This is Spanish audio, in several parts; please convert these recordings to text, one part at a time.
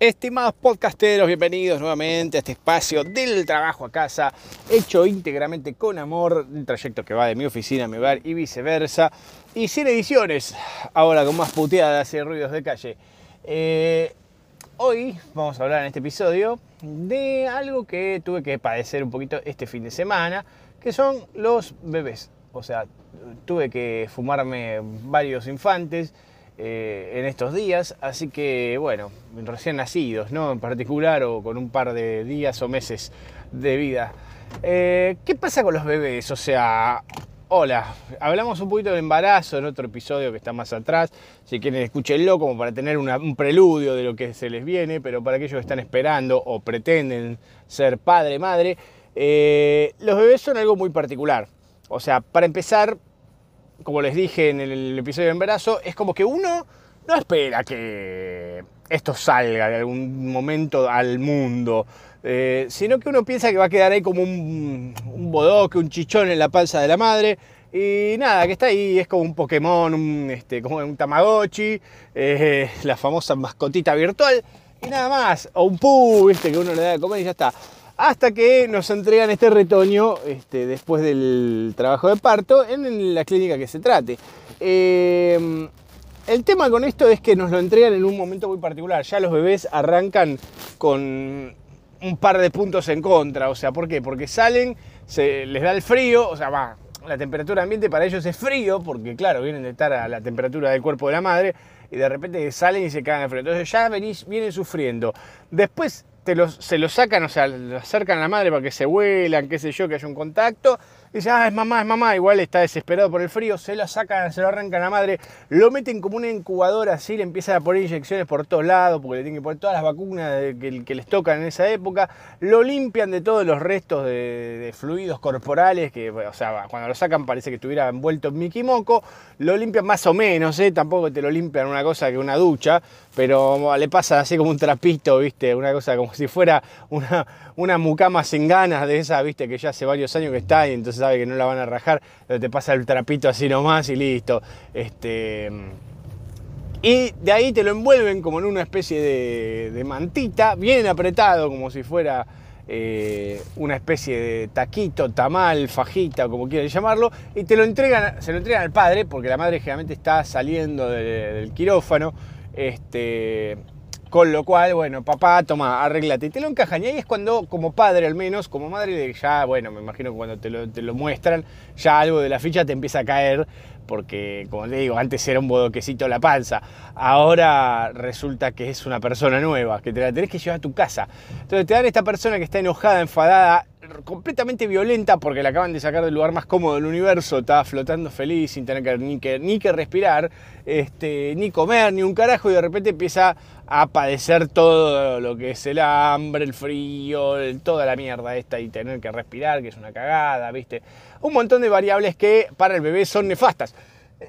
Estimados podcasteros, bienvenidos nuevamente a este espacio del trabajo a casa, hecho íntegramente con amor, un trayecto que va de mi oficina a mi hogar y viceversa, y sin ediciones, ahora con más puteadas y ruidos de calle. Eh, hoy vamos a hablar en este episodio de algo que tuve que padecer un poquito este fin de semana, que son los bebés. O sea, tuve que fumarme varios infantes eh, en estos días, así que bueno, recién nacidos, ¿no? En particular o con un par de días o meses de vida. Eh, ¿Qué pasa con los bebés? O sea, hola, hablamos un poquito de embarazo en otro episodio que está más atrás, si quieren escúchenlo como para tener un preludio de lo que se les viene, pero para aquellos que están esperando o pretenden ser padre, madre, eh, los bebés son algo muy particular. O sea, para empezar, como les dije en el episodio de embarazo, es como que uno no espera que esto salga de algún momento al mundo, eh, sino que uno piensa que va a quedar ahí como un, un, bodoque, un chichón en la panza de la madre. Y nada, que está ahí, es como un Pokémon, un, este, como un Tamagotchi, eh, la famosa mascotita virtual, y nada más, o un pu, ¿viste? que uno le da de comer y ya está hasta que nos entregan este retoño este, después del trabajo de parto en la clínica que se trate. Eh, el tema con esto es que nos lo entregan en un momento muy particular. Ya los bebés arrancan con un par de puntos en contra. O sea, ¿por qué? Porque salen, se les da el frío, o sea, va, la temperatura ambiente para ellos es frío, porque claro, vienen de estar a la temperatura del cuerpo de la madre, y de repente salen y se cagan de frío. Entonces ya vienen sufriendo. Después se lo sacan, o sea, lo acercan a la madre para que se vuelan, qué sé yo, que haya un contacto. Y dice, ah, es mamá, es mamá, igual está desesperado por el frío, se lo sacan, se lo arrancan a la madre, lo meten como una incubadora así, le empiezan a poner inyecciones por todos lados, porque le tienen que poner todas las vacunas que, les tocan en esa época, lo limpian de todos los restos de, fluidos corporales, que, o sea, cuando lo sacan parece que estuviera envuelto en Mickey Moco, lo limpian más o menos, ¿eh? tampoco te lo limpian una cosa que una ducha, pero le pasa así como un trapito, ¿viste? Una cosa como si fuera una, una mucama sin ganas de esa, ¿viste? Que ya hace varios años que está y entonces sabe que no la van a rajar, te pasa el trapito así nomás y listo. Este, y de ahí te lo envuelven como en una especie de, mantita, bien apretado, como si fuera eh, una especie de taquito, tamal, fajita, como quieran llamarlo, y te lo entregan, se lo entregan al padre, porque la madre generalmente está saliendo del quirófano este, con lo cual, bueno, papá, toma, arréglate. Y te lo encajan. Y ahí es cuando, como padre al menos, como madre, ya, bueno, me imagino que cuando te lo, te lo muestran, ya algo de la ficha te empieza a caer. Porque, como te digo, antes era un bodoquecito la panza. Ahora resulta que es una persona nueva, que te la tenés que llevar a tu casa. Entonces te dan esta persona que está enojada, enfadada, completamente violenta porque la acaban de sacar del lugar más cómodo del universo, estaba flotando feliz sin tener que, ni, que, ni que respirar, este, ni comer, ni un carajo, y de repente empieza a padecer todo lo que es el hambre, el frío, toda la mierda esta y tener que respirar, que es una cagada, ¿viste? Un montón de variables que para el bebé son nefastas.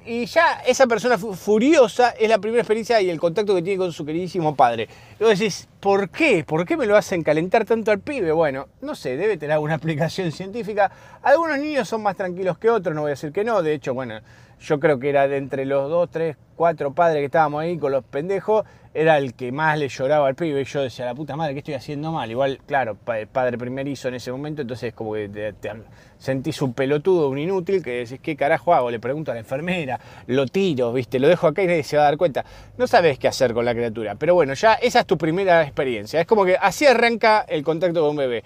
Y ya esa persona furiosa es la primera experiencia y el contacto que tiene con su queridísimo padre. Y vos decís, ¿por qué? ¿Por qué me lo hacen calentar tanto al pibe? Bueno, no sé, debe tener alguna aplicación científica. Algunos niños son más tranquilos que otros, no voy a decir que no. De hecho, bueno, yo creo que era de entre los dos, tres, cuatro padres que estábamos ahí con los pendejos, era el que más le lloraba al pibe. Y yo decía, la puta madre, ¿qué estoy haciendo mal? Igual, claro, padre primerizo en ese momento, entonces como que te, sentís un pelotudo, un inútil, que decís, ¿qué carajo hago? Le pregunto a la enfermera, lo tiro, ¿viste? Lo dejo acá y nadie se va a dar cuenta. No sabes qué hacer con la criatura. Pero bueno, ya esa es tu primera experiencia. Es como que así arranca el contacto con un bebé.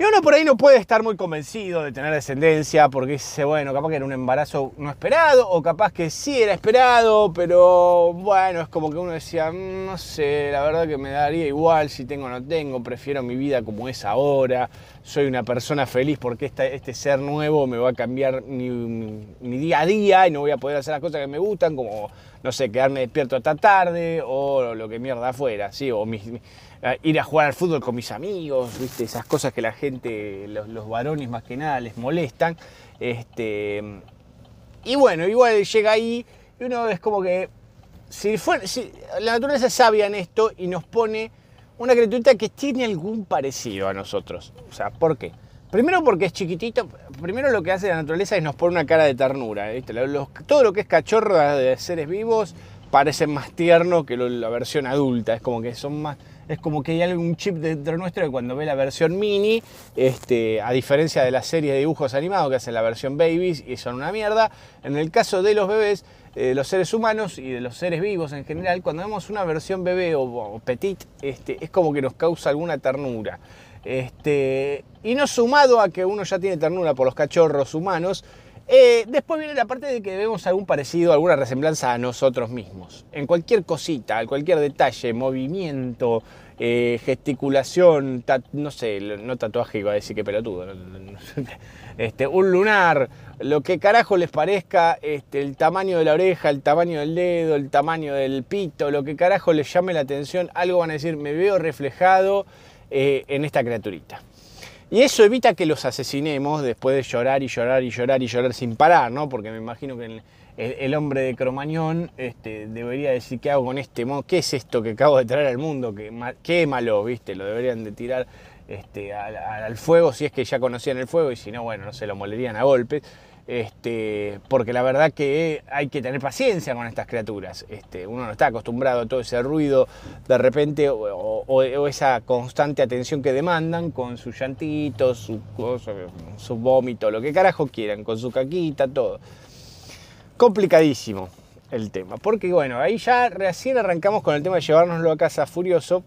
Y uno por ahí no puede estar muy convencido de tener descendencia porque dice, bueno, capaz que era un embarazo no esperado o capaz que sí era esperado, pero bueno, es como que uno decía, mm, no sé, la verdad que me daría igual si tengo o no tengo, prefiero mi vida como es ahora, soy una persona feliz porque este ser nuevo me va a cambiar mi, día a día y no voy a poder hacer las cosas que me gustan, como, no sé, quedarme despierto hasta tarde o lo que mierda fuera, ¿sí? O mis ir a jugar al fútbol con mis amigos, ¿viste? esas cosas que la gente, los, varones más que nada, les molestan. Este, y bueno, igual llega ahí y uno es como que si, la naturaleza es sabia en esto y nos pone una criaturita que tiene algún parecido a nosotros. O sea, ¿por qué? Primero porque es chiquitito, primero lo que hace la naturaleza es nos pone una cara de ternura. ¿viste? todo lo que es cachorro de seres vivos parecen más tiernos que la versión adulta. Es como que son más. Es como que hay algún chip dentro nuestro que cuando ve la versión mini, este, a diferencia de la serie de dibujos animados que hacen la versión babies y son una mierda, en el caso de los bebés, eh, los seres humanos y de los seres vivos en general, cuando vemos una versión bebé o, petit, este, es como que nos causa alguna ternura. Este, y no sumado a que uno ya tiene ternura por los cachorros humanos, eh, después viene la parte de que debemos algún parecido, alguna resemblanza a nosotros mismos. En cualquier cosita, en cualquier detalle, movimiento, eh, gesticulación, no sé, no tatuaje, iba a decir que pelotudo, este, un lunar, lo que carajo les parezca, este, el tamaño de la oreja, el tamaño del dedo, el tamaño del pito, lo que carajo les llame la atención, algo van a decir, me veo reflejado eh, en esta criaturita. Y eso evita que los asesinemos después de llorar y llorar y llorar y llorar sin parar, ¿no? Porque me imagino que el, hombre de Cromañón este, debería decir, ¿qué hago con este modo? ¿Qué es esto que acabo de traer al mundo? ¿Qué, malo, viste? Lo deberían de tirar este, al, fuego si es que ya conocían el fuego y si no, bueno, no se lo molerían a golpes. Este, porque la verdad que hay que tener paciencia con estas criaturas. Este, uno no está acostumbrado a todo ese ruido de repente o, esa constante atención que demandan con sus llantitos, su, su vómito, lo que carajo quieran, con su caquita, todo complicadísimo el tema. Porque bueno, ahí ya recién arrancamos con el tema de llevárnoslo a casa furioso.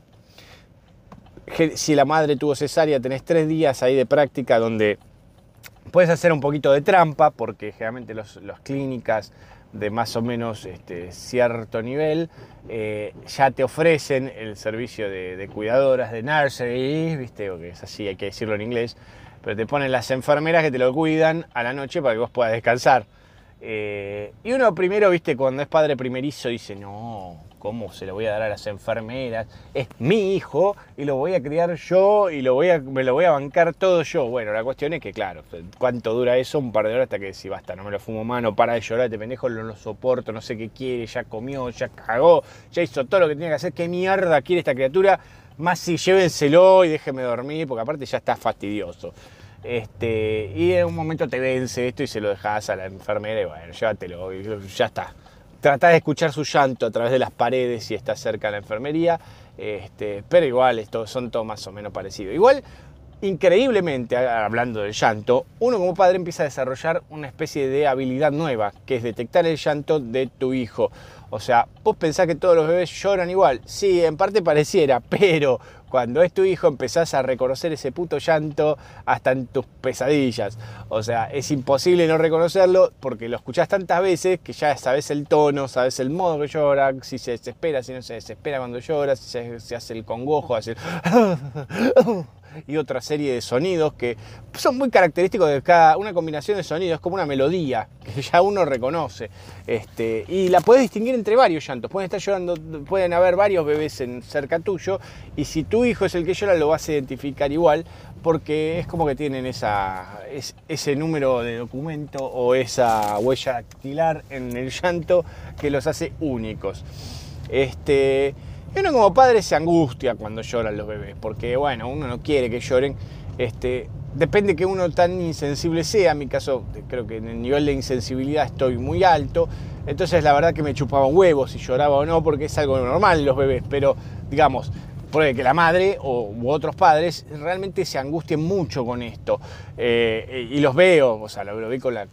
Si la madre tuvo cesárea, tenés tres días ahí de práctica donde puedes hacer un poquito de trampa, porque generalmente las los clínicas de más o menos este, cierto nivel eh, ya te ofrecen el servicio de, cuidadoras, de nursery, ¿viste? O que es así, hay que decirlo en inglés, pero te ponen las enfermeras que te lo cuidan a la noche para que vos puedas descansar. Eh, y uno primero, viste, cuando es padre primerizo, dice, no, ¿cómo se lo voy a dar a las enfermeras? Es mi hijo y lo voy a criar yo y lo voy a, me lo voy a bancar todo yo. Bueno, la cuestión es que, claro, ¿cuánto dura eso? Un par de horas hasta que si basta, no me lo fumo mano, para de llorar, este pendejo no lo soporto, no sé qué quiere, ya comió, ya cagó, ya hizo todo lo que tenía que hacer, ¿qué mierda quiere esta criatura? Más si llévenselo y déjeme dormir, porque aparte ya está fastidioso. Este, y en un momento te vence esto y se lo dejas a la enfermera y bueno, llévatelo, y ya está. Tratás de escuchar su llanto a través de las paredes si está cerca de la enfermería, este, pero igual esto, son todos más o menos parecidos. Igual, increíblemente, hablando del llanto, uno como padre empieza a desarrollar una especie de habilidad nueva, que es detectar el llanto de tu hijo. O sea, vos pensás que todos los bebés lloran igual. Sí, en parte pareciera, pero cuando es tu hijo empezás a reconocer ese puto llanto hasta en tus pesadillas. O sea, es imposible no reconocerlo porque lo escuchás tantas veces que ya sabes el tono, sabes el modo que llora, si se desespera, si no se desespera cuando llora, si se, hace el congojo, hace y otra serie de sonidos que son muy característicos de cada una combinación de sonidos, como una melodía que ya uno reconoce. Este, y la puedes distinguir entre varios llantos. Pueden estar llorando, pueden haber varios bebés en, cerca tuyo, y si tu hijo es el que llora, lo vas a identificar igual, porque es como que tienen esa, ese número de documento o esa huella dactilar en el llanto que los hace únicos. Este, uno como padre se angustia cuando lloran los bebés, porque bueno, uno no quiere que lloren. Este, depende que uno tan insensible sea, en mi caso creo que en el nivel de insensibilidad estoy muy alto, entonces la verdad que me chupaba un huevo si lloraba o no, porque es algo normal los bebés, pero digamos, puede que la madre o, u otros padres realmente se angustien mucho con esto. Eh, y los veo, o sea, lo, vi con la,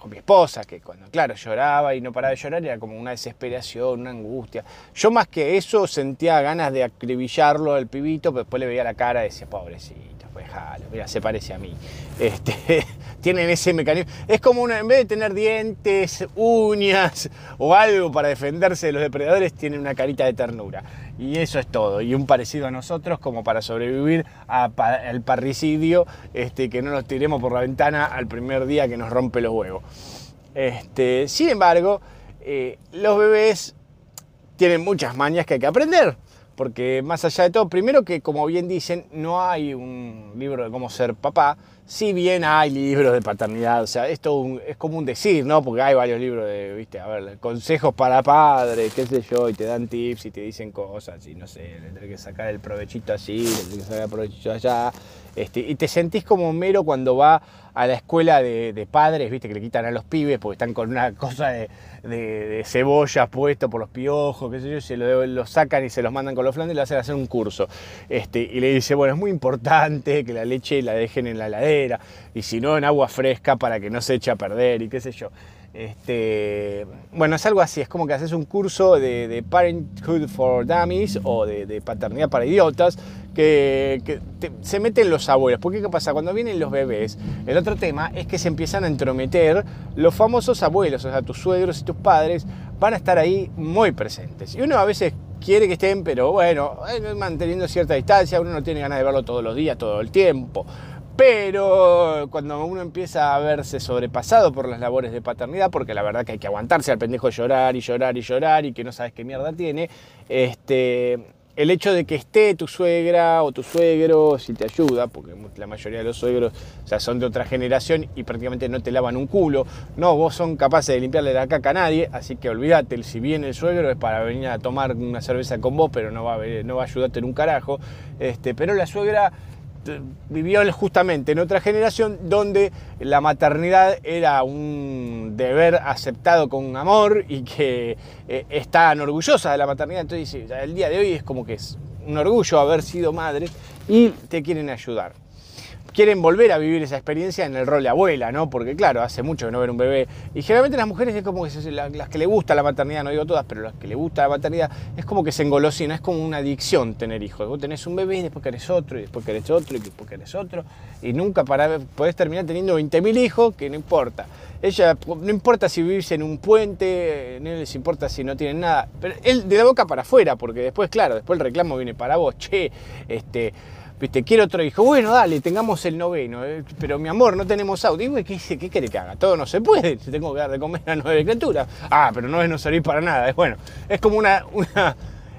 con mi esposa, que cuando, claro, lloraba y no paraba de llorar, era como una desesperación, una angustia. Yo más que eso sentía ganas de acribillarlo al pibito, pero después le veía la cara y decía, pobrecito, pues jalo, mira, se parece a mí. Este, tienen ese mecanismo. Es como en vez de tener dientes, uñas o algo para defenderse de los depredadores, tiene una carita de ternura. Y eso es todo. Y un parecido a nosotros como para sobrevivir al parricidio, este, que no nos tiremos por la ventana al primer día que nos rompe los huevos. Este, sin embargo, eh, los bebés tienen muchas mañas que hay que aprender. Porque más allá de todo, primero que como bien dicen, no hay un libro de cómo ser papá, si bien hay libros de paternidad, o sea, esto es como un decir, ¿no? Porque hay varios libros de, viste, a ver, consejos para padres, qué sé yo, y te dan tips y te dicen cosas, y no sé, le tenés que sacar el provechito así, le tenés que sacar el provechito allá, este, y te sentís como mero cuando va a la escuela de, padres, viste, que le quitan a los pibes porque están con una cosa de, de, cebollas puesto por los piojos, qué sé yo, se lo, sacan y se los mandan con los flandes y le hacen hacer un curso. Este, y le dice, bueno, es muy importante que la leche la dejen en la heladera y si no en agua fresca para que no se eche a perder y qué sé yo. Este, bueno, es algo así, es como que haces un curso de, Parenthood for Dummies o de, paternidad para idiotas que, se meten los abuelos. Porque ¿qué pasa? Cuando vienen los bebés, el otro tema es que se empiezan a entrometer los famosos abuelos, o sea, tus suegros y tus padres van a estar ahí muy presentes. Y uno a veces quiere que estén, pero bueno, manteniendo cierta distancia, uno no tiene ganas de verlo todos los días, todo el tiempo. Pero cuando uno empieza a verse sobrepasado por las labores de paternidad, porque la verdad que hay que aguantarse al pendejo llorar y llorar y llorar y que no sabes qué mierda tiene, este, el hecho de que esté tu suegra o tu suegro, si te ayuda, porque la mayoría de los suegros son de otra generación y prácticamente no te lavan un culo, no, vos son capaces de limpiarle la caca a nadie, así que olvídate, si viene el suegro es para venir a tomar una cerveza con vos, pero no va a, a ayudarte en un carajo, este, pero la suegra vivió justamente en otra generación donde la maternidad era un deber aceptado con amor y que eh, están orgullosas de la maternidad. Entonces, el día de hoy es como que es un orgullo haber sido madre y te quieren ayudar quieren volver a vivir esa experiencia en el rol de abuela, ¿no? Porque claro, hace mucho que no ven un bebé. Y generalmente las mujeres es como que las que le gusta la maternidad, no digo todas, pero las que le gusta la maternidad, es como que se engolosina, es como una adicción tener hijos. Vos tenés un bebé y después querés otro, y después querés otro, y después querés otro. Y nunca para, podés terminar teniendo 20.000 hijos, que no importa. Ella, no importa si vivís en un puente, no les importa si no tienen nada. Pero él de la boca para afuera, porque después, claro, después el reclamo viene para vos. Che, este viste, quiero otro hijo. Bueno, dale, tengamos el noveno. Eh, pero mi amor, no tenemos auto. Y, ¿qué, ¿qué quiere que haga? Todo no se puede. Tengo que dar de comer a nueve criaturas. Ah, pero no es no servir para nada. Es bueno, es como una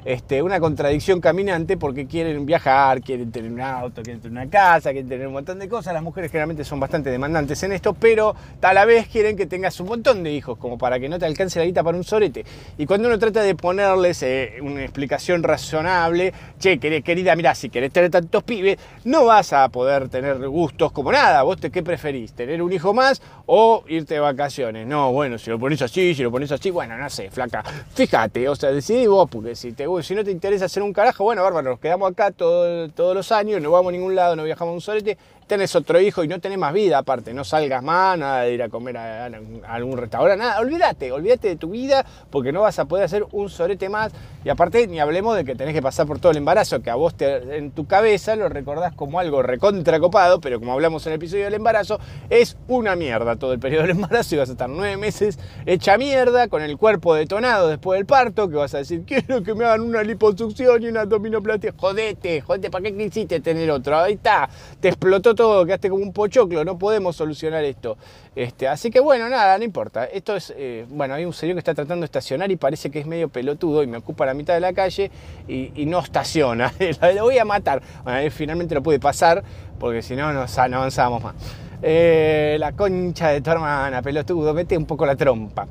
este, una contradicción caminante porque quieren viajar, quieren tener un auto, quieren tener una casa, quieren tener un montón de cosas. Las mujeres generalmente son bastante demandantes en esto, pero a la vez quieren que tengas un montón de hijos, como para que no te alcance la guita para un sorete. Y cuando uno trata de ponerles eh, una explicación razonable, che, querida, mira, si querés tener tantos pibes, no vas a poder tener gustos como nada. ¿Vos te, qué preferís? ¿Tener un hijo más o irte de vacaciones? No, bueno, si lo pones así, si lo pones así, bueno, no sé, flaca. Fíjate, o sea, decidí vos, porque si te si no te interesa hacer un carajo, bueno, bárbaro, nos quedamos acá todos los años, no vamos a ningún lado, no viajamos a un solete, tenés otro hijo y no tenés más vida aparte, no salgas más, nada de ir a comer a, algún restaurante, nada, olvídate, olvídate de tu vida porque no vas a poder hacer un sorete más y aparte ni hablemos de que tenés que pasar por todo el embarazo, que a vos en tu cabeza lo recordás como algo recontracopado, pero como hablamos en el episodio del embarazo, es una mierda todo el periodo del embarazo y vas a estar nueve meses hecha mierda, con el cuerpo detonado después del parto, que vas a decir, quiero que me hagan una liposucción y una abdominoplastia, jodete, jodete, ¿para qué quisiste tener otro? Ahí está, te explotó todo todo, quedaste como un pochoclo, no podemos solucionar esto. Este, así que bueno, nada, no importa. Esto es, eh, bueno, hay un señor que está tratando de estacionar y parece que es medio pelotudo y me ocupa la mitad de la calle y, no estaciona. lo voy a matar. Bueno, finalmente lo pude pasar porque si no, no, avanzábamos más. Eh, la concha de tu hermana, pelotudo, mete un poco la trompa.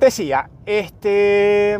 Decía, este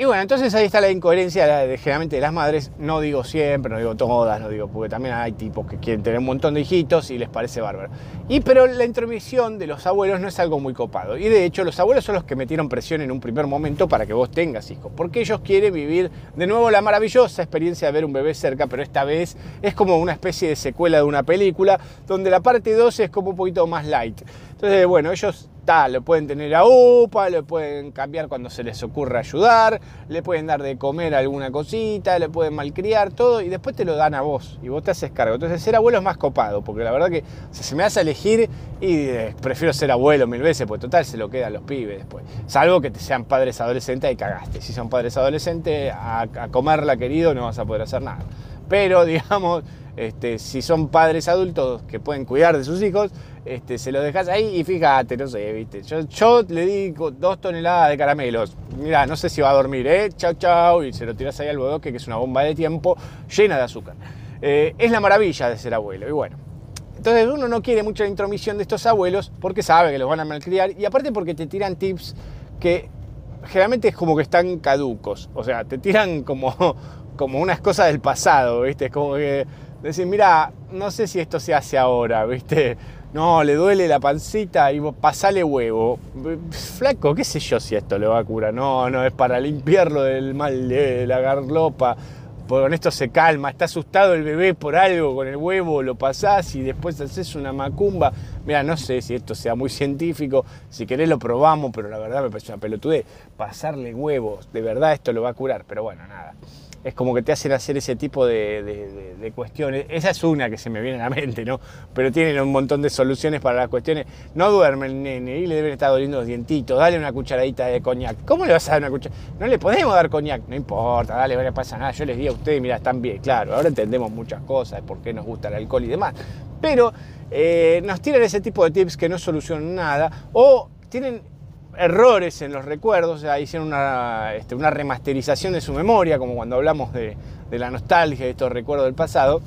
y bueno, entonces ahí está la incoherencia generalmente de las madres. No digo siempre, no digo todas, no digo, porque también hay tipos que quieren tener un montón de hijitos y les parece bárbaro. Y pero la intromisión de los abuelos no es algo muy copado. Y de hecho, los abuelos son los que metieron presión en un primer momento para que vos tengas hijos. Porque ellos quieren vivir de nuevo la maravillosa experiencia de ver un bebé cerca, pero esta vez es como una especie de secuela de una película, donde la parte 2 es como un poquito más light. Entonces, bueno, ellos lo pueden tener a UPA, lo pueden cambiar cuando se les ocurra ayudar, le pueden dar de comer alguna cosita, le pueden malcriar, todo, y después te lo dan a vos, y vos te haces cargo. Entonces ser abuelo es más copado, porque la verdad que si se me hace elegir, y eh, prefiero ser abuelo mil veces, porque total se lo quedan los pibes después. Salvo que te sean padres adolescentes y cagaste. Si son padres adolescentes, a, a comerla querido no vas a poder hacer nada. Pero digamos, este, si son padres adultos que pueden cuidar de sus hijos, este, se los dejas ahí y fíjate, no sé, ¿viste? Yo, le di dos toneladas de caramelos. Mira, no sé si va a dormir, ¿eh? Chau, chau. Y se lo tiras ahí al bodoque, que es una bomba de tiempo llena de azúcar. Eh, es la maravilla de ser abuelo. Y bueno, Entonces uno no quiere mucha intromisión de estos abuelos porque sabe que los van a malcriar y aparte porque te tiran tips que generalmente es como que están caducos. O sea, te tiran como, como unas cosas del pasado, ¿viste? Es como que decir, mira, no sé si esto se hace ahora, ¿viste? No, le duele la pancita y pasale huevo. Flaco, qué sé yo si esto le va a curar. No, no, es para limpiarlo del mal de la garlopa. Con esto se calma, está asustado el bebé por algo, con el huevo lo pasás y después haces una macumba. Mira, no sé si esto sea muy científico, si querés lo probamos, pero la verdad me parece una pelotudez. Pasarle huevos, de verdad esto lo va a curar, pero bueno, nada es como que te hacen hacer ese tipo de, cuestiones. Esa es una que se me viene a la mente, ¿no? Pero tienen un montón de soluciones para las cuestiones. No duerme el nene y le deben estar doliendo los dientitos. Dale una cucharadita de coñac. ¿Cómo le vas a dar una cucharadita? No le podemos dar coñac. No importa, dale, no le pasa nada. Yo les di a ustedes, mira, están bien. Claro, ahora entendemos muchas cosas, por qué nos gusta el alcohol y demás. Pero eh, nos tiran ese tipo de tips que no solucionan nada o tienen errores en los recuerdos, o hicieron este, una, remasterización de su memoria, como cuando hablamos de, la nostalgia, de estos recuerdos del pasado.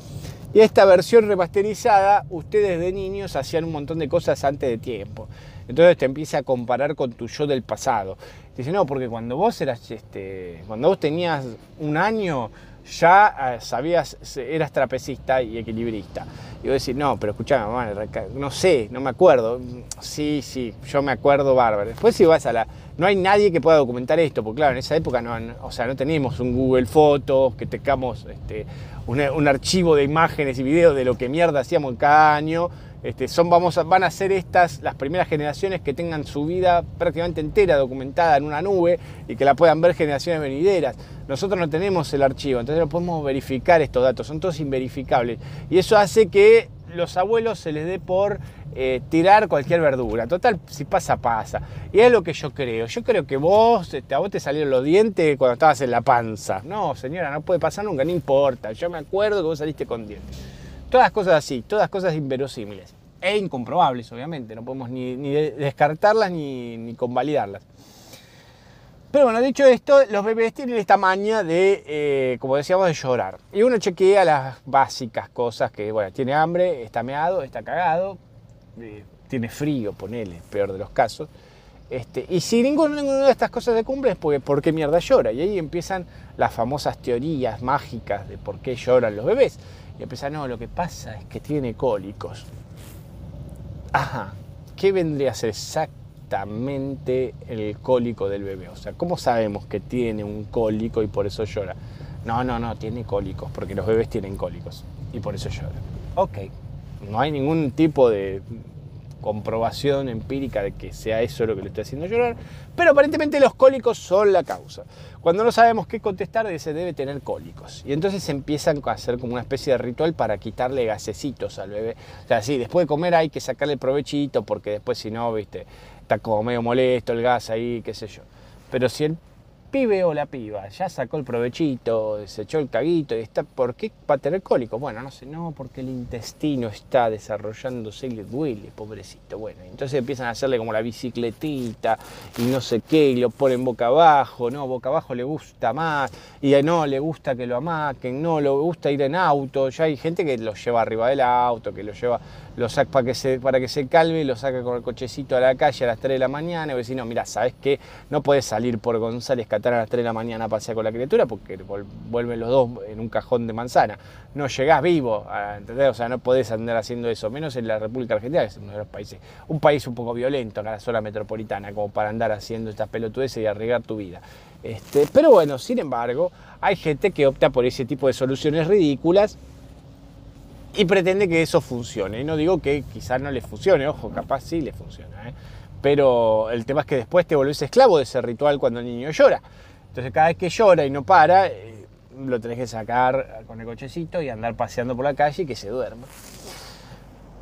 Y esta versión remasterizada, ustedes de niños hacían un montón de cosas antes de tiempo. Entonces te empieza a comparar con tu yo del pasado. dice, no, porque cuando vos eras, este, cuando vos tenías un año, ya eh, sabías, eras trapecista y equilibrista. Y vos decís, no, pero escuchame, mamá, no sé, no me acuerdo. Sí, sí, yo me acuerdo bárbaro. Después si vas a la... No hay nadie que pueda documentar esto, porque claro, en esa época no, o sea, no teníamos un Google Fotos, que tengamos este, un, archivo de imágenes y videos de lo que mierda hacíamos cada año. Este, son, vamos van a ser estas las primeras generaciones que tengan su vida prácticamente entera documentada en una nube y que la puedan ver generaciones venideras. Nosotros no tenemos el archivo, entonces no podemos verificar estos datos, son todos inverificables. Y eso hace que los abuelos se les dé por eh, tirar cualquier verdura. Total, si pasa, pasa. Y es lo que yo creo. Yo creo que vos, este, a vos te salieron los dientes cuando estabas en la panza. No, señora, no puede pasar nunca, no importa. Yo me acuerdo que vos saliste con dientes. Todas cosas así, todas cosas inverosímiles. E incomprobables, obviamente. No podemos ni, descartarlas ni, ni convalidarlas. Pero bueno, dicho esto, los bebés tienen esta maña de, eh, como decíamos, de llorar. Y uno chequea las básicas cosas que, bueno, tiene hambre, está meado, está cagado, eh, tiene frío, ponele, peor de los casos. Este, y si ninguna, de estas cosas se cumple es porque por qué mierda llora. Y ahí empiezan las famosas teorías mágicas de por qué lloran los bebés. Y empiezan, no, lo que pasa es que tiene cólicos. Ajá, ¿qué vendría a ser exactamente? el cólico del bebé. O sea, ¿cómo sabemos que tiene un cólico y por eso llora? No, no, no, tiene cólicos, porque los bebés tienen cólicos y por eso llora. Ok, no hay ningún tipo de comprobación empírica de que sea eso lo que le está haciendo llorar, pero aparentemente los cólicos son la causa. Cuando no sabemos qué contestar, se debe tener cólicos. Y entonces empiezan a hacer como una especie de ritual para quitarle gasecitos al bebé. O sea, sí, después de comer hay que sacarle provechito porque después si no, viste, está como medio molesto el gas ahí, qué sé yo. Pero si el pibe o la piba ya sacó el provechito, se echó el caguito y está, ¿por qué va a tener cólico? Bueno, no sé, no, porque el intestino está desarrollándose y le duele, pobrecito. Bueno, entonces empiezan a hacerle como la bicicletita y no sé qué, y lo ponen boca abajo, no, boca abajo le gusta más, y no, le gusta que lo amaquen, no, le gusta ir en auto, ya hay gente que lo lleva arriba del auto, que lo lleva lo saca para que se, para que se calve, lo saca con el cochecito a la calle a las 3 de la mañana y decís, no, mira, ¿sabes qué? No puedes salir por González Catán a las 3 de la mañana a pasear con la criatura porque vuelven los dos en un cajón de manzana. No llegás vivo, ¿entendés? O sea, no podés andar haciendo eso, menos en la República Argentina, que es uno de los países, un país un poco violento, acá la zona metropolitana, como para andar haciendo estas pelotudeces y arriesgar tu vida. Este, pero bueno, sin embargo, hay gente que opta por ese tipo de soluciones ridículas y pretende que eso funcione. Y no digo que quizás no le funcione, ojo, capaz sí le funciona. ¿eh? Pero el tema es que después te volvés esclavo de ese ritual cuando el niño llora. Entonces cada vez que llora y no para, eh, lo tenés que sacar con el cochecito y andar paseando por la calle y que se duerma.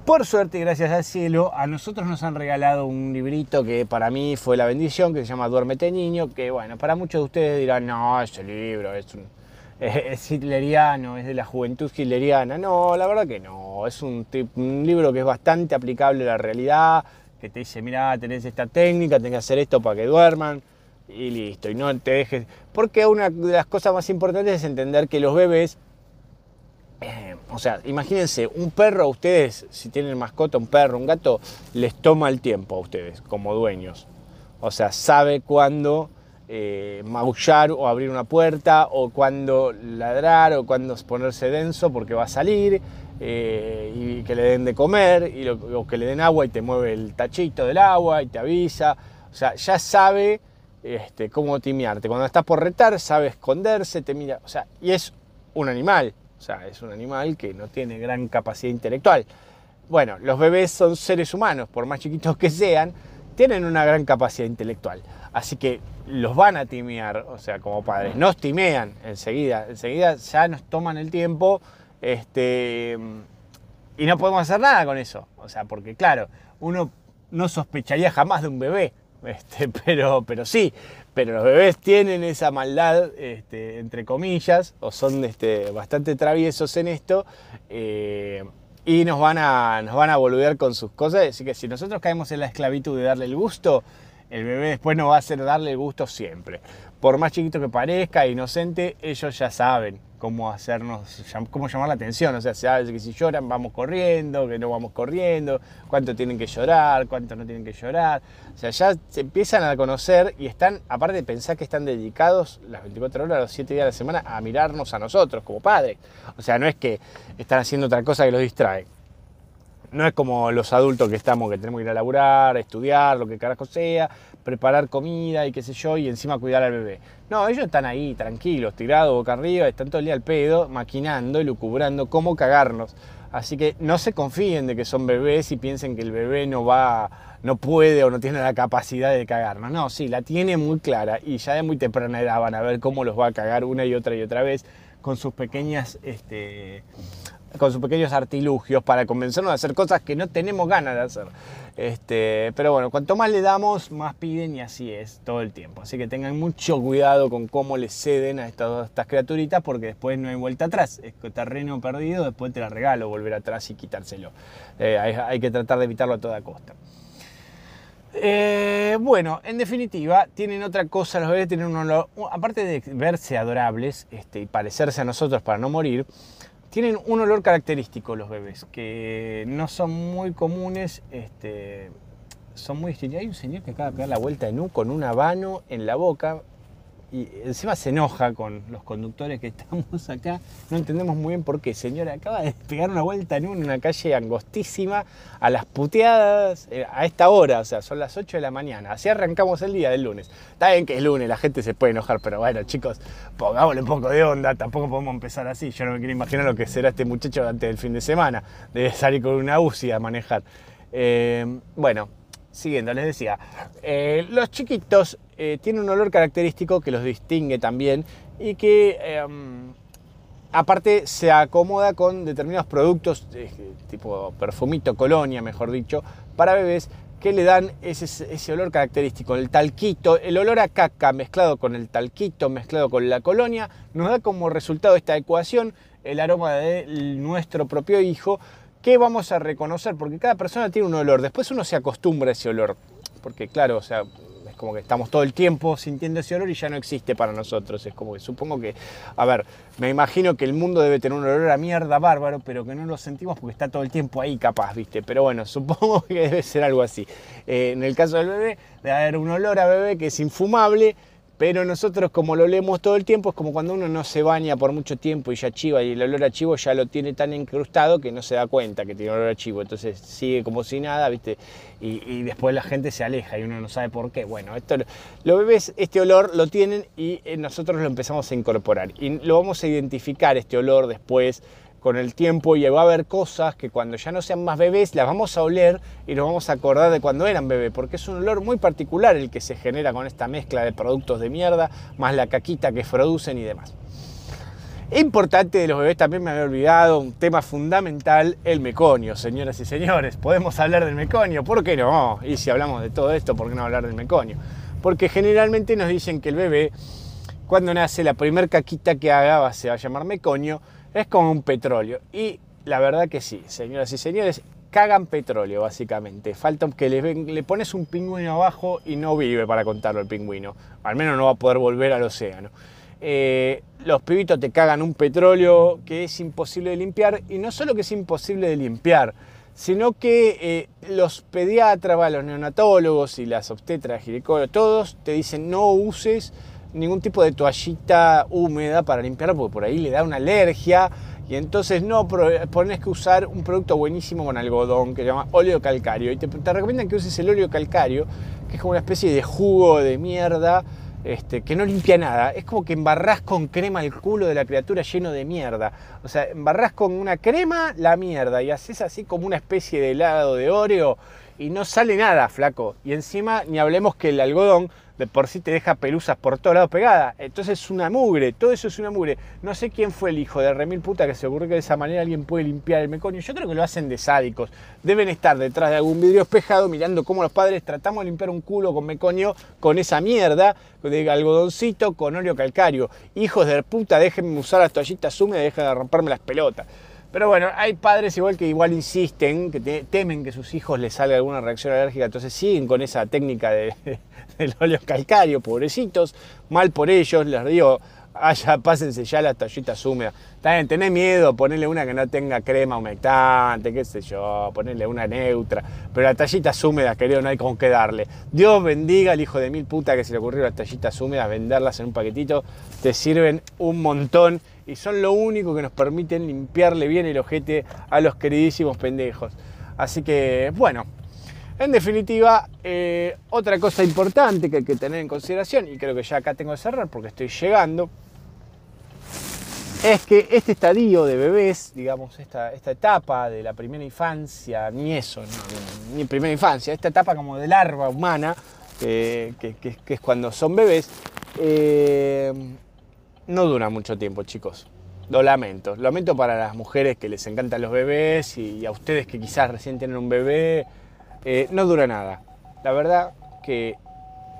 Por suerte gracias al cielo, a nosotros nos han regalado un librito que para mí fue la bendición, que se llama Duérmete Niño, que bueno, para muchos de ustedes dirán, no, ese libro es un es hitleriano, es de la juventud hitleriana. No, la verdad que no. Es un, un, libro que es bastante aplicable a la realidad, que te dice, mira, tenés esta técnica, tenés que hacer esto para que duerman y listo. Y no te dejes. Porque una de las cosas más importantes es entender que los bebés, eh, O sea, imagínense, un perro a ustedes, si tienen mascota, un perro, un gato, les toma el tiempo a ustedes como dueños. O sea, sabe cuándo eh, maullar o abrir una puerta, o cuándo ladrar, o cuándo ponerse denso porque va a salir, eh, y que le den de comer, y o que le den agua y te mueve el tachito del agua y te avisa. O sea, ya sabe este, cómo timiarte. Cuando estás por retar, sabe esconderse, te mira. O sea, y es un animal. O sea, es un animal que no tiene gran capacidad intelectual. Bueno, los bebés son seres humanos, por más chiquitos que sean, tienen una gran capacidad intelectual. Así que los van a timear, o sea, como padres. Nos timean enseguida. Enseguida ya nos toman el tiempo este, y no podemos hacer nada con eso. O sea, porque claro, uno no sospecharía jamás de un bebé. Este, pero, pero sí, pero los bebés tienen esa maldad, este, entre comillas, o son este, bastante traviesos en esto, eh, y nos van, a, nos van a boludear con sus cosas. Así que si nosotros caemos en la esclavitud de darle el gusto, el bebé después no va a hacer darle gusto siempre. Por más chiquito que parezca, inocente, ellos ya saben cómo hacernos, cómo llamar la atención. O sea, sabe que si lloran vamos corriendo, que no vamos corriendo, cuánto tienen que llorar, cuánto no tienen que llorar. O sea, ya se empiezan a conocer y están, aparte de pensar que están dedicados las 24 horas, los 7 días de la semana, a mirarnos a nosotros como padres. O sea, no es que están haciendo otra cosa que los distrae. No es como los adultos que estamos, que tenemos que ir a laburar, estudiar, lo que carajo sea, preparar comida y qué sé yo, y encima cuidar al bebé. No, ellos están ahí, tranquilos, tirados boca arriba, están todo el día al pedo, maquinando y lucubrando cómo cagarnos. Así que no se confíen de que son bebés y piensen que el bebé no va, no puede o no tiene la capacidad de cagarnos. No, sí, la tiene muy clara y ya de muy temprana edad van a ver cómo los va a cagar una y otra y otra vez con sus pequeñas este, con sus pequeños artilugios para convencernos de hacer cosas que no tenemos ganas de hacer. Este, pero bueno, cuanto más le damos, más piden y así es todo el tiempo. Así que tengan mucho cuidado con cómo le ceden a estas, estas criaturitas porque después no hay vuelta atrás. Es terreno perdido, después te la regalo volver atrás y quitárselo. Eh, hay, que tratar de evitarlo a toda costa. Eh, bueno, en definitiva, tienen otra cosa, los bebés tienen un olor, aparte de verse adorables este, y parecerse a nosotros para no morir, tienen un olor característico los bebés, que no son muy comunes, este, son muy distintos. Hay un señor que acaba de pegar la vuelta en U con un habano en la boca, y encima se enoja con los conductores que estamos acá. No entendemos muy bien por qué. Señora, acaba de pegar una vuelta en una calle angostísima a las puteadas eh, a esta hora, o sea, son las 8 de la mañana. Así arrancamos el día del lunes. Está bien que es lunes, la gente se puede enojar, pero bueno, chicos, pongámosle un poco de onda. Tampoco podemos empezar así. Yo no me quiero imaginar lo que será este muchacho antes del fin de semana. de salir con una UCI a manejar. Eh, bueno, siguiendo, les decía, eh, los chiquitos eh, tienen un olor característico que los distingue también y que em, aparte se acomoda con determinados productos, eh, tipo perfumito, colonia, mejor dicho, para bebés que le dan ese, ese, olor característico, el talquito, el olor a caca mezclado con el talquito, mezclado con la colonia, nos da como resultado esta ecuación el aroma de nuestro propio hijo, ¿Qué vamos a reconocer? Porque cada persona tiene un olor. Después uno se acostumbra a ese olor. Porque claro, o sea, es como que estamos todo el tiempo sintiendo ese olor y ya no existe para nosotros. Es como que supongo que, a ver, me imagino que el mundo debe tener un olor a mierda bárbaro, pero que no lo sentimos porque está todo el tiempo ahí capaz, ¿viste? Pero bueno, supongo que debe ser algo así. Eh, en el caso del bebé, debe haber un olor a bebé que es infumable pero nosotros como lo leemos todo el tiempo, es como cuando uno no se baña por mucho tiempo y ya chiva y el olor a chivo ya lo tiene tan incrustado que no se da cuenta que tiene olor a chivo. Entonces sigue como si nada, ¿viste? Y, después la gente se aleja y uno no sabe por qué. Bueno, esto, los bebés este olor lo tienen y eh, nosotros lo empezamos a incorporar. Y lo vamos a identificar este olor después con el tiempo y va a haber cosas que cuando ya no sean más bebés las vamos a oler y nos vamos a acordar de cuando eran bebés, porque es un olor muy particular el que se genera con esta mezcla de productos de mierda, más la caquita que producen y demás. Importante de los bebés también me había olvidado un tema fundamental, el meconio, señoras y señores. Podemos hablar del meconio, ¿por qué no? Y si hablamos de todo esto, ¿por qué no hablar del meconio? Porque generalmente nos dicen que el bebé, cuando nace, la primer caquita que haga se va a llamar meconio, es como un petróleo. Y la verdad que sí, señoras y señores, cagan petróleo básicamente. Falta que le, le pones un pingüino abajo y no vive para contarlo el pingüino. Al menos no va a poder volver al océano. eh, los pibitos te cagan un petróleo que es imposible de limpiar y no solo que es imposible de limpiar, sino que eh, los pediatras, los neonatólogos y las obstetras, ginecólogos, todos te dicen no uses ningún tipo de toallita húmeda para limpiar porque por ahí le da una alergia y entonces no, pones que usar un producto buenísimo con algodón que se llama óleo calcario y te, te recomiendan que uses el óleo calcario que es como una especie de jugo de mierda este, que no limpia nada. Es como que embarrás con crema el culo de la criatura lleno de mierda. O sea, embarrás con una crema la mierda y haces así como una especie de helado de Oreo y no sale nada, flaco. Y encima ni hablemos que el algodón de por sí te deja pelusas por todos lados pegadas. Entonces es una mugre, todo eso es una mugre. No sé quién fue el hijo de remil puta que se ocurrió que de esa manera alguien puede limpiar el meconio. Yo creo que lo hacen de sádicos. Deben estar detrás de algún vidrio espejado mirando cómo los padres tratamos de limpiar un culo con meconio con esa mierda de algodoncito con óleo calcario. Hijos de puta, déjenme usar las toallitas húmedas dejen de romperme las pelotas. Pero bueno, hay padres igual que igual insisten, que temen que sus hijos les salga alguna reacción alérgica, entonces siguen con esa técnica de, del óleo calcario, pobrecitos, mal por ellos, les digo, haya, pásense ya las tallitas húmedas. También tenés miedo, ponerle una que no tenga crema humectante, qué sé yo, ponerle una neutra, pero las tallitas húmedas, querido, no hay con qué darle. Dios bendiga al hijo de mil puta que se le ocurrió las tallitas húmedas, venderlas en un paquetito, te sirven un montón y son lo único que nos permiten limpiarle bien el ojete a los queridísimos pendejos. Así que, bueno, en definitiva, eh, otra cosa importante que hay que tener en consideración, y creo que ya acá tengo que cerrar porque estoy llegando, es que este estadio de bebés, digamos, esta, esta etapa de la primera infancia, ni eso, ni primera infancia, esta etapa como de larva humana, que, es cuando son bebés, eh, no dura mucho tiempo, chicos. Lo lamento. Lo lamento para las mujeres que les encantan los bebés y a ustedes que quizás recién tienen un bebé. Eh, no dura nada. La verdad que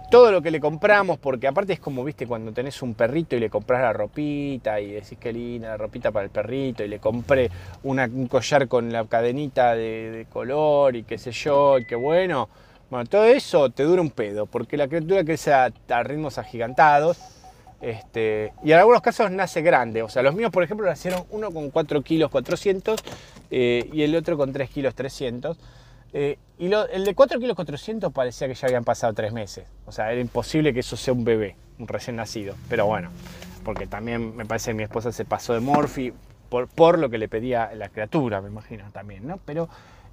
todo lo que le compramos, porque aparte es como, viste, cuando tenés un perrito y le compras la ropita y decís que linda la ropita para el perrito y le compré un collar con la cadenita de, color y qué sé yo, y qué bueno. Bueno, todo eso te dura un pedo, porque la criatura crece a, a ritmos agigantados este, y en algunos casos nace grande. O sea, los míos, por ejemplo, nacieron uno con 4 kilos 400 eh, y el otro con 3 kilos 300. Eh, y el de 4 kilos 400 parecía que ya habían pasado 3 meses. O sea, era imposible que eso sea un bebé, un recién nacido. Pero bueno, porque también me parece que mi esposa se pasó de Morphy por, por lo que le pedía la criatura, me imagino también, ¿no? Pero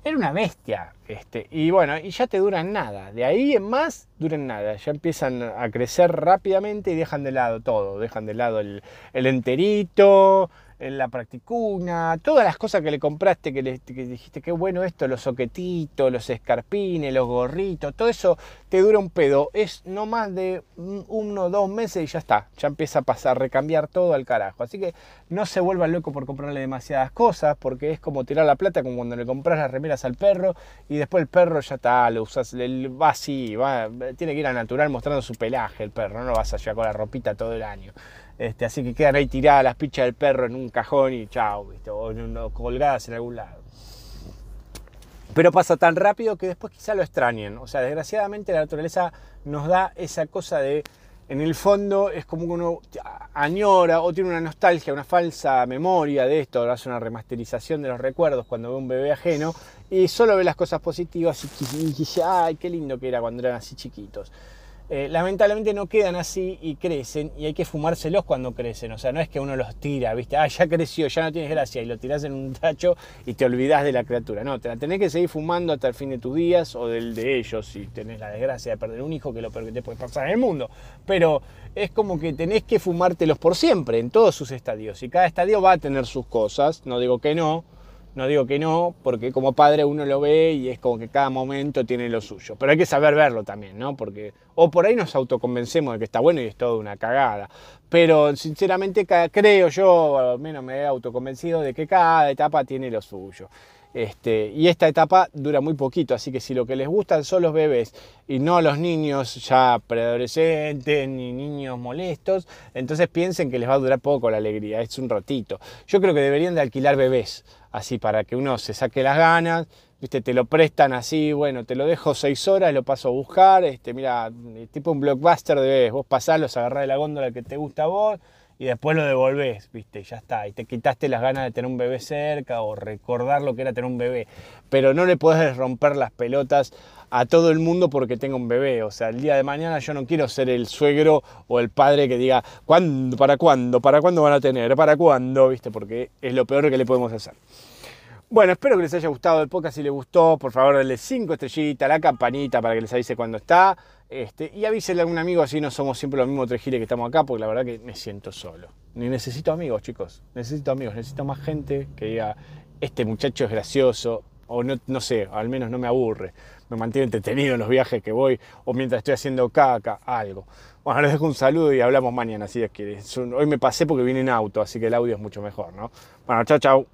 era una bestia. Este, y bueno, y ya te duran nada. De ahí en más duran nada. Ya empiezan a crecer rápidamente y dejan de lado todo. Dejan de lado el, el enterito, en la practicuna, todas las cosas que le compraste, que, le, dijiste qué bueno esto, los soquetitos, los escarpines, los gorritos, todo eso te dura un pedo. Es no más de uno o dos meses y ya está, ya empieza a pasar, recambiar todo al carajo. Así que no se vuelvan loco por comprarle demasiadas cosas, porque es como tirar la plata, como cuando le compras las remeras al perro y después el perro ya está, lo usas, va así, va, tiene que ir a natural mostrando su pelaje el perro, no lo vas a llevar con la ropita todo el año. Este, así que quedan ahí tiradas las pichas del perro en un cajón y chao, o colgadas en algún lado. Pero pasa tan rápido que después quizá lo extrañen. O sea, desgraciadamente la naturaleza nos da esa cosa de, en el fondo es como que uno añora o tiene una nostalgia, una falsa memoria de esto, hace una remasterización de los recuerdos cuando ve un bebé ajeno y solo ve las cosas positivas y dice, ay, qué lindo que era cuando eran así chiquitos. Eh, lamentablemente no quedan así y crecen y hay que fumárselos cuando crecen. O sea, no es que uno los tira, ¿viste? Ah, ya creció, ya no tienes gracia y lo tirás en un tacho y te olvidás de la criatura. No, te la tenés que seguir fumando hasta el fin de tus días o del de ellos si tenés la desgracia de perder un hijo, que lo peor que te puede pasar en el mundo. Pero es como que tenés que fumártelos por siempre, en todos sus estadios. Y cada estadio va a tener sus cosas, no digo que no no digo que no, porque como padre uno lo ve y es como que cada momento tiene lo suyo. Pero hay que saber verlo también, ¿no? Porque, o por ahí nos autoconvencemos de que está bueno y es toda una cagada. Pero sinceramente creo yo, al menos me he autoconvencido de que cada etapa tiene lo suyo. Este, y esta etapa dura muy poquito, así que si lo que les gustan son los bebés y no los niños ya preadolescentes ni niños molestos, entonces piensen que les va a durar poco la alegría, es un ratito. Yo creo que deberían de alquilar bebés, así para que uno se saque las ganas, viste, te lo prestan así, bueno, te lo dejo seis horas, lo paso a buscar, este, mira, tipo un blockbuster de bebés, vos pasás, los agarrás de la góndola que te gusta a vos y después lo devolvés, viste, ya está, y te quitaste las ganas de tener un bebé cerca o recordar lo que era tener un bebé, pero no le podés romper las pelotas a todo el mundo porque tenga un bebé, o sea, el día de mañana yo no quiero ser el suegro o el padre que diga, ¿cuándo, para cuándo, para cuándo van a tener, para cuándo, viste, porque es lo peor que le podemos hacer. Bueno, espero que les haya gustado el podcast. Si les gustó, por favor, denle 5 estrellitas, la campanita para que les avise cuando está. Este, y avísenle a algún amigo, así no somos siempre los mismos tres que estamos acá, porque la verdad que me siento solo. Ni necesito amigos, chicos. Necesito amigos, necesito más gente que diga, este muchacho es gracioso, o no, no sé, al menos no me aburre. Me mantiene entretenido en los viajes que voy, o mientras estoy haciendo caca, algo. Bueno, les dejo un saludo y hablamos mañana, así es que hoy me pasé porque vine en auto, así que el audio es mucho mejor, ¿no? Bueno, chao, chao.